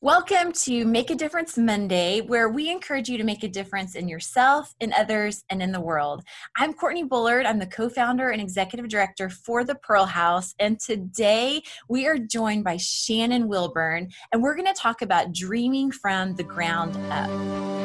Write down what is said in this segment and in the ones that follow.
Welcome to Make a Difference Monday, where we encourage you to make a difference in yourself, in others, and in the world. I'm Courtney Bullard. I'm the co founder and executive director for the Pearl House. And today we are joined by Shannon Wilburn, and we're going to talk about dreaming from the ground up.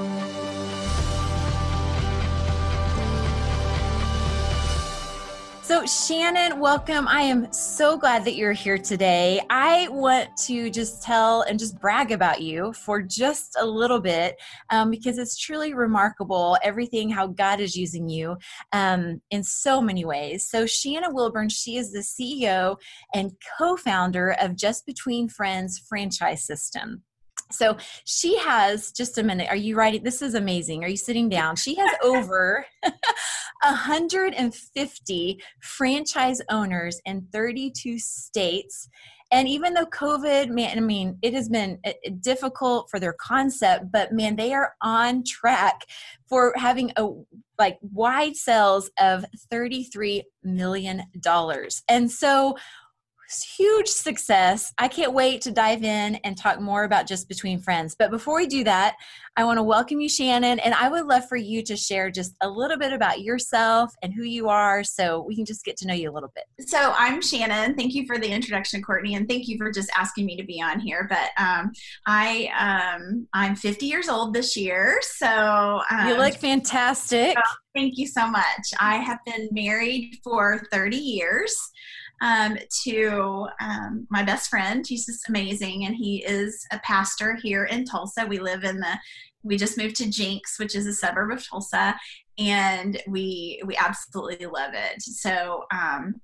So, Shannon, welcome. I am so glad that you're here today. I want to just tell and just brag about you for just a little bit um, because it's truly remarkable everything how God is using you um, in so many ways. So, Shannon Wilburn, she is the CEO and co founder of Just Between Friends franchise system. So she has just a minute. Are you writing? This is amazing. Are you sitting down? She has over 150 franchise owners in 32 states. And even though COVID, man, I mean, it has been eh, eh, difficult for their concept, but man, they are on track for having a like wide sales of 33 million dollars. And so huge success. I can't wait to dive in and talk more about Just Between Friends. But before we do that, I want to welcome you, Shannon, and I would love for you to share just a little bit about yourself and who you are so we can just get to know you a little bit. So, I'm Shannon. Thank you for the introduction, Courtney, and thank you for just asking me to be on here. But um, I, um, I'm 50 years old this year. So, um, you look fantastic. thank you so much. I have been married for 30 years um, to um, my best friend. He's just amazing, and he is a pastor here in Tulsa. We live in the we just moved to Jenks, which is a suburb of Tulsa, and we we absolutely love it. So um,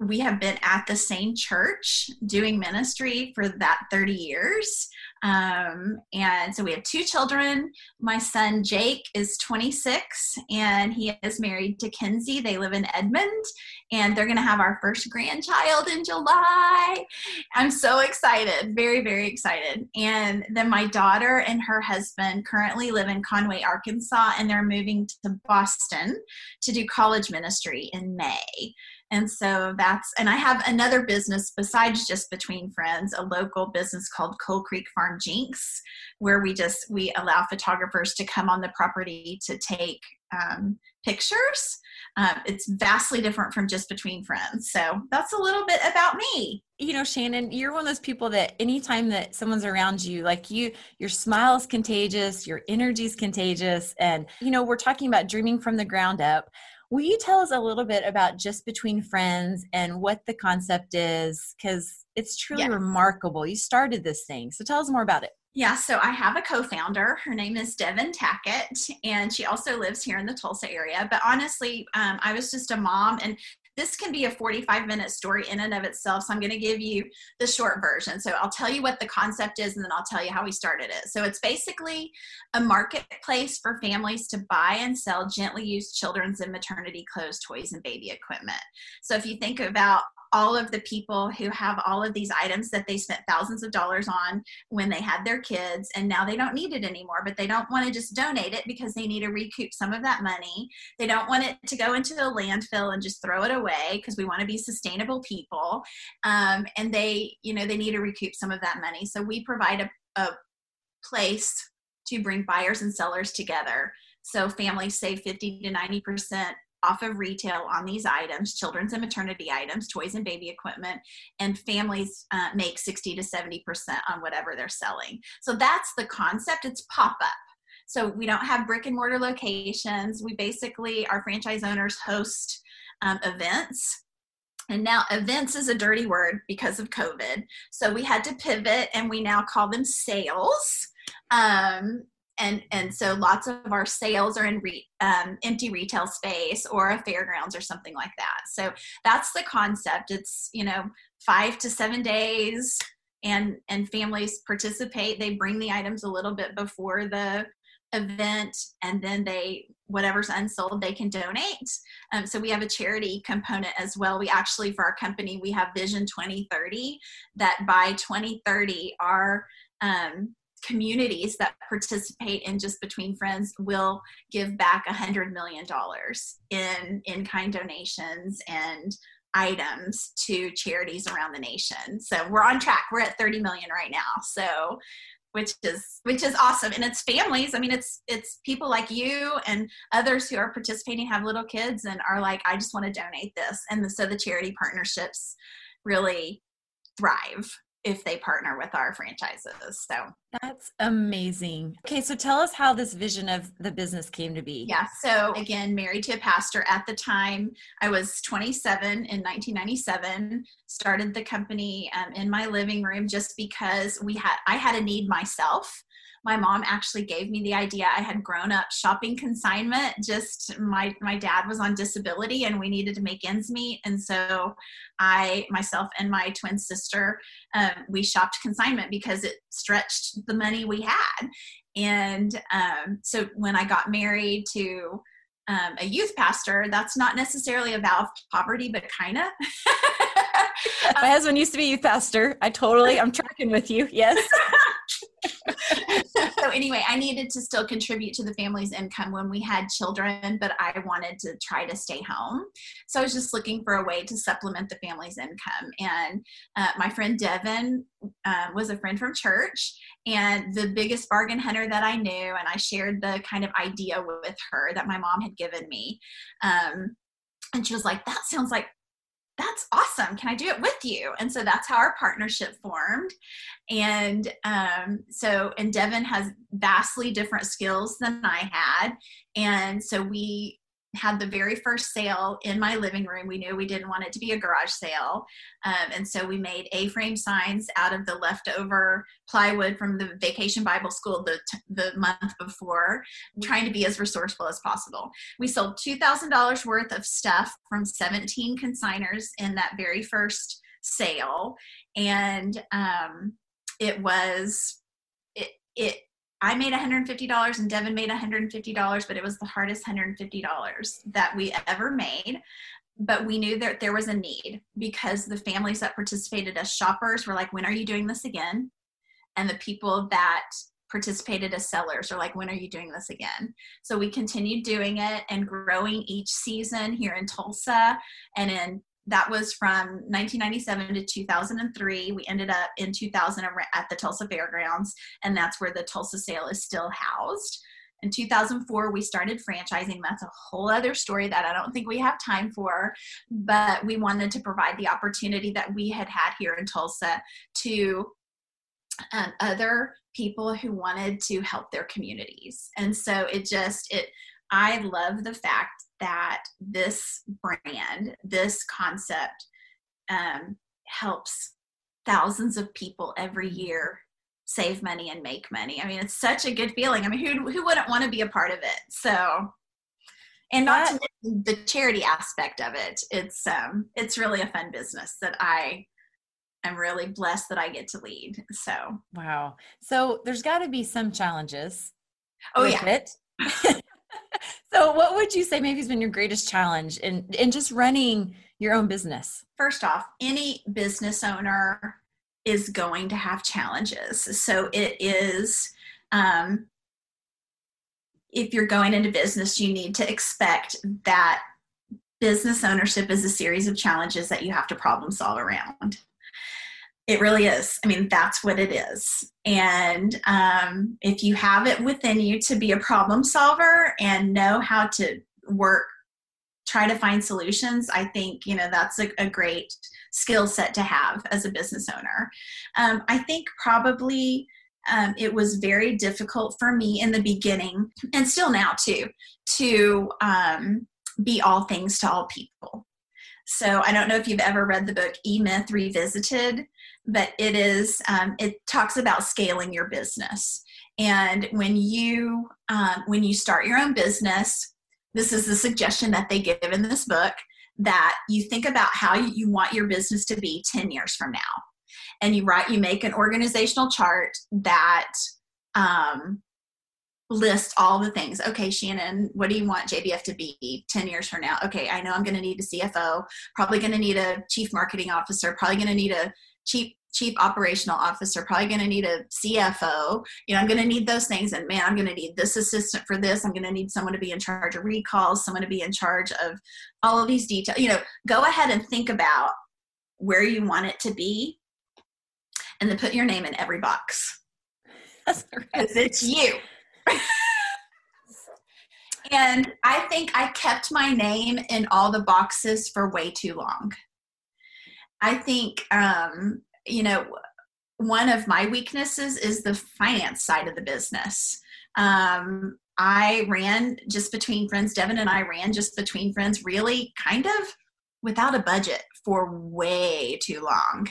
we have been at the same church doing ministry for that 30 years. Um, and so we have two children. My son Jake is 26 and he is married to Kenzie. They live in Edmond and they're going to have our first grandchild in July. I'm so excited, very, very excited. And then my daughter and her husband currently live in Conway, Arkansas, and they're moving to Boston to do college ministry in May. And so that's, and I have another business besides just Between Friends, a local business called Coal Creek Farm Jenks, where we just, we allow photographers to come on the property to take um, pictures. Um, it's vastly different from just between friends. So that's a little bit about me. You know, Shannon, you're one of those people that anytime that someone's around you, like you, your smile is contagious, your energy is contagious. And, you know, we're talking about dreaming from the ground up. Will you tell us a little bit about Just Between Friends and what the concept is? Because it's truly yes. remarkable. You started this thing. So tell us more about it. Yeah, so I have a co founder. Her name is Devin Tackett, and she also lives here in the Tulsa area. But honestly, um, I was just a mom, and this can be a 45 minute story in and of itself. So I'm going to give you the short version. So I'll tell you what the concept is and then I'll tell you how we started it. So it's basically a marketplace for families to buy and sell gently used children's and maternity clothes, toys, and baby equipment. So if you think about all of the people who have all of these items that they spent thousands of dollars on when they had their kids and now they don't need it anymore but they don't want to just donate it because they need to recoup some of that money. They don't want it to go into a landfill and just throw it away because we want to be sustainable people. Um, and they you know they need to recoup some of that money. So we provide a, a place to bring buyers and sellers together. So families save 50 to 90 percent off of retail on these items children's and maternity items toys and baby equipment and families uh, make 60 to 70% on whatever they're selling. So that's the concept. It's pop up so we don't have brick and mortar locations. We basically our franchise owners host um, events. And now events is a dirty word because of covid. So we had to pivot and we now call them sales. Um, and and so lots of our sales are in re, um, empty retail space or a fairgrounds or something like that. So that's the concept. It's you know five to seven days and and families participate. They bring the items a little bit before the event and then they whatever's unsold they can donate. Um, so we have a charity component as well. We actually for our company we have vision 2030 that by 2030 our um, communities that participate in just between friends will give back a hundred million dollars in in kind donations and items to charities around the nation. So we're on track. We're at 30 million right now. So which is which is awesome and it's families i mean it's it's people like you and others who are participating have little kids and are like i just want to donate this and the, so the charity partnerships really thrive if they partner with our franchises. So that's amazing. Okay, so tell us how this vision of the business came to be. Yeah, so again, married to a pastor at the time. I was 27 in 1997. Started the company um, in my living room just because we had I had a need myself my mom actually gave me the idea. I had grown up shopping consignment. Just my my dad was on disability, and we needed to make ends meet. And so, I myself and my twin sister, um, we shopped consignment because it stretched the money we had. And um, so, when I got married to um, a youth pastor, that's not necessarily a vow of poverty, but kind of. My husband used to be a youth pastor. I totally, I'm tracking with you. Yes. so anyway, I needed to still contribute to the family's income when we had children, but I wanted to try to stay home. So I was just looking for a way to supplement the family's income. And uh, my friend Devin uh, was a friend from church and the biggest bargain hunter that I knew. And I shared the kind of idea with her that my mom had given me. Um, and she was like, that sounds like that's awesome. Can I do it with you? And so that's how our partnership formed. And um, so, and Devin has vastly different skills than I had. And so we had the very first sale in my living room. We knew we didn't want it to be a garage sale. Um, and so we made A frame signs out of the leftover plywood from the vacation Bible school the, the month before, trying to be as resourceful as possible. We sold $2,000 worth of stuff from 17 consigners in that very first sale. And um, it was, it, it I made $150 and Devin made $150, but it was the hardest $150 that we ever made. But we knew that there was a need because the families that participated as shoppers were like, when are you doing this again? And the people that participated as sellers are like, when are you doing this again? So we continued doing it and growing each season here in Tulsa and in that was from 1997 to 2003. We ended up in 2000 at the Tulsa Fairgrounds, and that's where the Tulsa sale is still housed. In 2004, we started franchising. That's a whole other story that I don't think we have time for, but we wanted to provide the opportunity that we had had here in Tulsa to um, other people who wanted to help their communities. And so it just, it, I love the fact that this brand, this concept, um, helps thousands of people every year save money and make money. I mean, it's such a good feeling. I mean, who who wouldn't want to be a part of it? So, and not to the charity aspect of it. It's um, it's really a fun business that I am really blessed that I get to lead. So, wow. So there's got to be some challenges. Oh yeah. It. so what would you say maybe has been your greatest challenge in in just running your own business? First off any business owner is going to have challenges. So it is um, if you're going into business you need to expect that business ownership is a series of challenges that you have to problem solve around it really is. I mean, that's what it is. And um, if you have it within you to be a problem solver and know how to work, try to find solutions, I think, you know, that's a, a great skill set to have as a business owner. Um, I think probably um, it was very difficult for me in the beginning, and still now too, to um, be all things to all people. So I don't know if you've ever read the book E Myth Revisited but it is um, it talks about scaling your business and when you um, when you start your own business this is the suggestion that they give in this book that you think about how you want your business to be 10 years from now and you write you make an organizational chart that um, list all the things. Okay, Shannon, what do you want JBF to be 10 years from now? Okay, I know I'm going to need a CFO, probably going to need a chief marketing officer, probably going to need a chief chief operational officer, probably going to need a CFO. You know, I'm going to need those things. And man, I'm going to need this assistant for this. I'm going to need someone to be in charge of recalls, someone to be in charge of all of these details. You know, go ahead and think about where you want it to be and then put your name in every box. Because right. it's you. and I think I kept my name in all the boxes for way too long. I think um, you know, one of my weaknesses is the finance side of the business. Um, I ran just between friends, Devin and I ran just between friends, really kind of without a budget for way too long.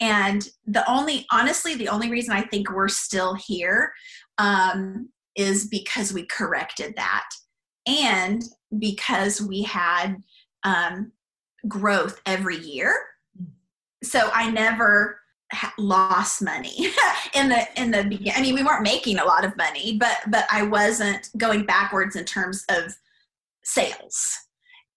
And the only, honestly, the only reason I think we're still here um, is because we corrected that and because we had um, growth every year so I never lost money in the in the beginning. I mean, we weren't making a lot of money, but but I wasn't going backwards in terms of sales.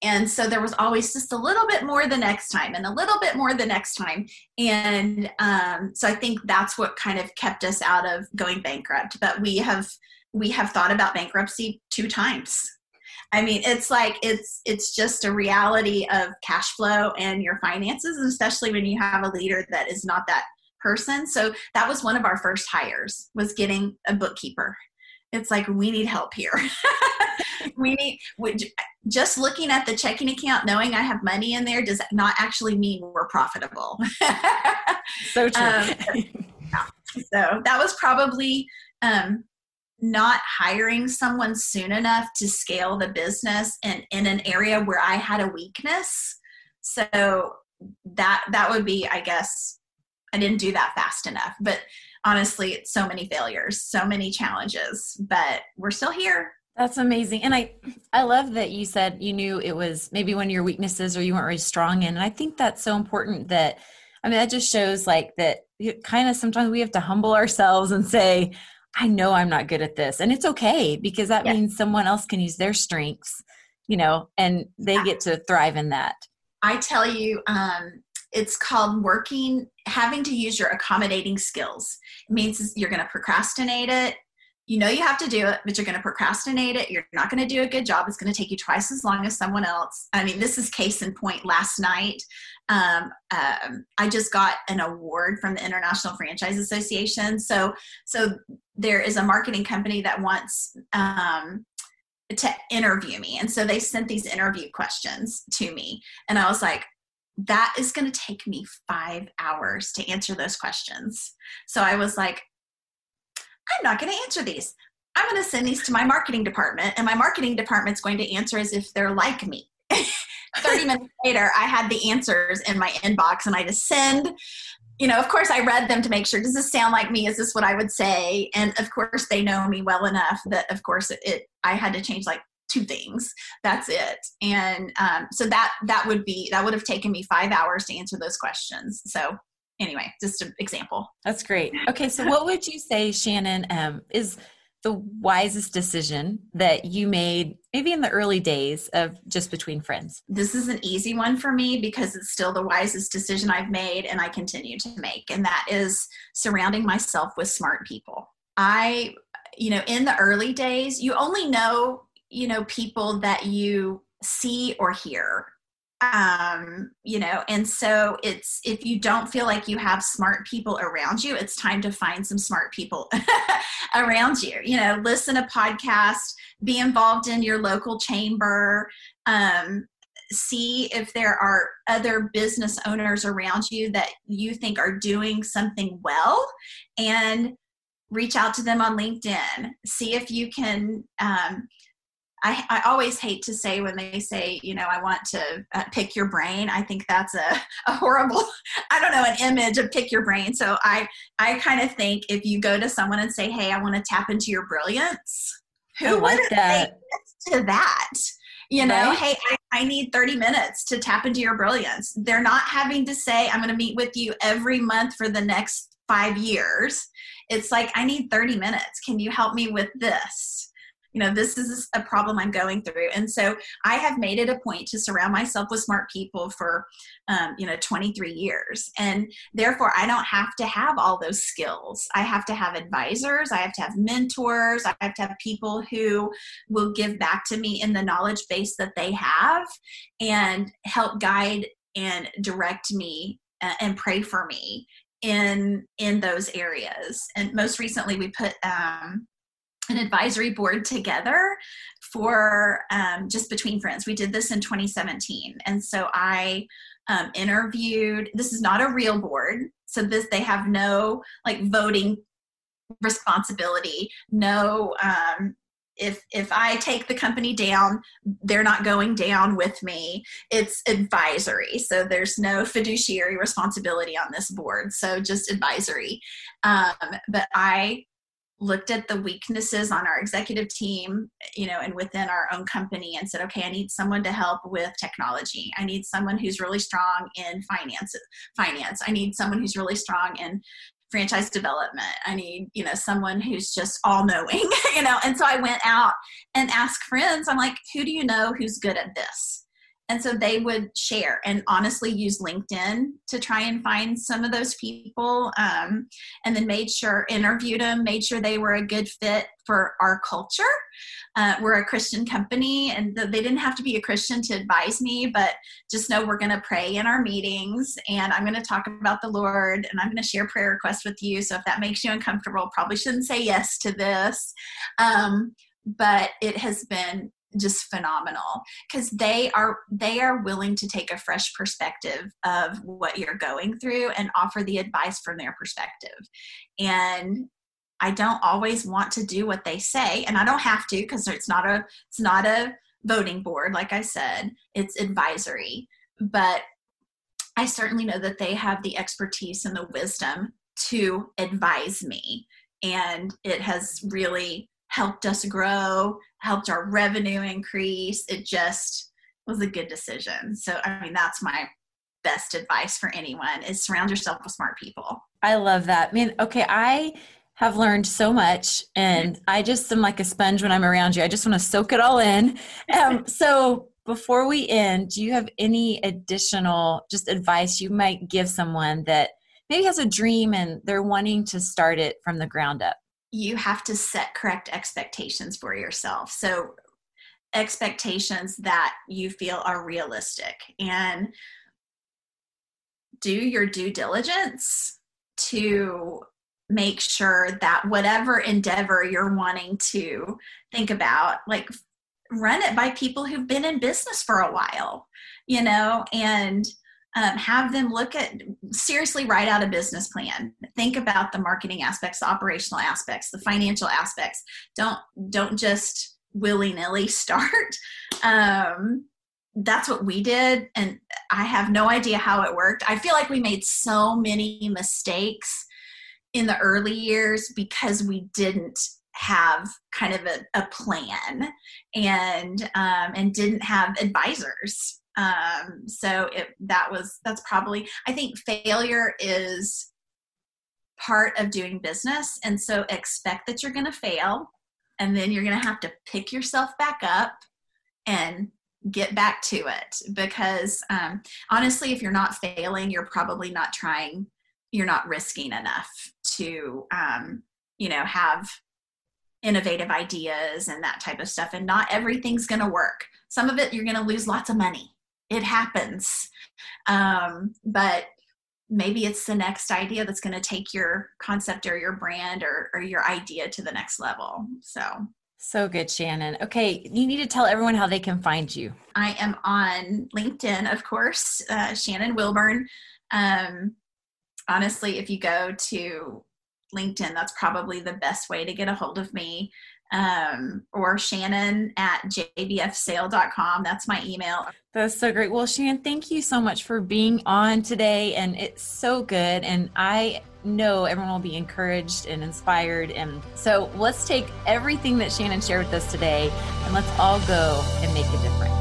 And so there was always just a little bit more the next time and a little bit more the next time. And um, so I think that's what kind of kept us out of going bankrupt. But we have we have thought about bankruptcy two times I mean, it's like it's it's just a reality of cash flow and your finances, especially when you have a leader that is not that person. So that was one of our first hires was getting a bookkeeper. It's like we need help here. we need we, just looking at the checking account, knowing I have money in there, does not actually mean we're profitable. so true. Um. So that was probably um, not hiring someone soon enough to scale the business and in an area where I had a weakness. So that that would be, I guess, I didn't do that fast enough. But honestly, it's so many failures, so many challenges, but we're still here. That's amazing. And I I love that you said you knew it was maybe one of your weaknesses or you weren't really strong in. And I think that's so important that I mean that just shows like that kind of sometimes we have to humble ourselves and say, I know I'm not good at this. And it's okay because that means someone else can use their strengths, you know, and they yeah. get to thrive in that. I tell you, um, it's called working, having to use your accommodating skills. It means you're going to procrastinate it. You know you have to do it, but you're going to procrastinate it. You're not going to do a good job. It's going to take you twice as long as someone else. I mean, this is case in point. Last night, um, um, I just got an award from the International Franchise Association. So, so there is a marketing company that wants um, to interview me, and so they sent these interview questions to me, and I was like, that is going to take me five hours to answer those questions. So I was like, I'm not going to answer these. I'm going to send these to my marketing department, and my marketing department's going to answer as if they're like me. 30 minutes later, I had the answers in my inbox and I just send, you know, of course I read them to make sure, does this sound like me? Is this what I would say? And of course they know me well enough that of course it, it I had to change like two things. That's it. And um, so that, that would be, that would have taken me five hours to answer those questions. So anyway, just an example. That's great. Okay. So what would you say, Shannon, um, is the wisest decision that you made maybe in the early days of just between friends? This is an easy one for me because it's still the wisest decision I've made and I continue to make, and that is surrounding myself with smart people. I, you know, in the early days, you only know, you know, people that you see or hear um you know and so it's if you don't feel like you have smart people around you it's time to find some smart people around you you know listen to podcasts be involved in your local chamber um see if there are other business owners around you that you think are doing something well and reach out to them on linkedin. See if you can um, I, I, always hate to say when they say, you know, I want to uh, pick your brain. I think that's a, a horrible, I don't know, an image of pick your brain. So I, I kind of think if you go to someone and say, hey, I want to tap into your brilliance, who like would that. say to that? You know, right? hey, I, I need 30 minutes to tap into your brilliance. They're not having to say, I'm going to meet with you every month for the next five years. It's like, I need 30 minutes. Can you help me with this? You know this is a problem i'm going through. And so i have made it a point to surround myself with smart people for um, you know 23 years. And therefore i don't have to have all those skills. I have to have advisors. I have to have mentors. I have to have people who will give back to me in the knowledge base that they have and help guide and direct me uh, and pray for me in in those areas. And most recently we put um, an advisory board together for um, just between friends. We did this in 2017 and so i um, interviewed this is not a real board so this they have no like voting responsibility no um, if if i take the company down they're not going down with me. It's advisory so there's no fiduciary responsibility on this board so just advisory. Um, but i looked at the weaknesses on our executive team you know and within our own company and said okay i need someone to help with technology i need someone who's really strong in finance finance i need someone who's really strong in franchise development. I need, you know, someone who's just all knowing, you know. And so I went out and asked friends, I'm like, who do you know who's good at this? And so they would share and honestly use LinkedIn to try and find some of those people. Um, and then made sure, interviewed them, made sure they were a good fit for our culture. Uh, we're a Christian company, and they didn't have to be a Christian to advise me, but just know we're going to pray in our meetings, and I'm going to talk about the Lord, and I'm going to share prayer requests with you. So if that makes you uncomfortable, probably shouldn't say yes to this. Um, but it has been just phenomenal because they are they are willing to take a fresh perspective of what you're going through and offer the advice from their perspective. And i don't always want to do what they say and i don't have to because it's not a it's not a voting board like i said it's advisory. But i certainly know that they have the expertise and the wisdom to advise me and it has really helped us grow, helped our revenue increase. It just was a good decision. So, I mean, that's my best advice for anyone is surround yourself with smart people. I love that. I mean, okay, I have learned so much and I just am like a sponge when I'm around you. I just want to soak it all in. Um, so before we end, do you have any additional just advice you might give someone that maybe has a dream and they're wanting to start it from the ground up? You have to set correct expectations for yourself. So, expectations that you feel are realistic and do your due diligence to make sure that whatever endeavor you're wanting to think about, like run it by people who've been in business for a while, you know, and um, have them look at seriously write out a business plan. Think about the marketing aspects the operational aspects the financial aspects. Don't don't just willy-nilly start. Um, that's what we did and i have no idea how it worked. I feel like we made so many mistakes in the early years because we didn't have kind of a, a plan and um, and didn't have advisors um, so it, that was that's probably i think failure is part of doing business. And so expect that you're going to fail and then you're going to have to pick yourself back up and get back to it because um, honestly if you're not failing you're probably not trying you're not risking enough to um, you know have innovative ideas and that type of stuff. And not everything's going to work. Some of it you're going to lose lots of money it happens. Um, but maybe it's the next idea that's going to take your concept or your brand or, or your idea to the next level. So. So good, Shannon. Okay, you need to tell everyone how they can find you. I am on LinkedIn, of course, uh, Shannon Wilburn. Um, honestly, if you go to LinkedIn, that's probably the best way to get a hold of me um, or Shannon at jbfsale.com. That's my email. That's so great. Well, Shannon, thank you so much for being on today. And it's so good. And I know everyone will be encouraged and inspired. And so let's take everything that Shannon shared with us today and let's all go and make a difference.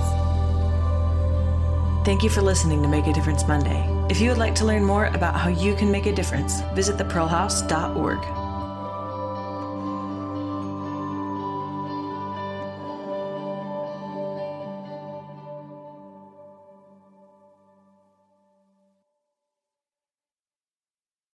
Thank you for listening to Make a Difference Monday. If you would like to learn more about how you can make a difference, visit thepearlhouse.org.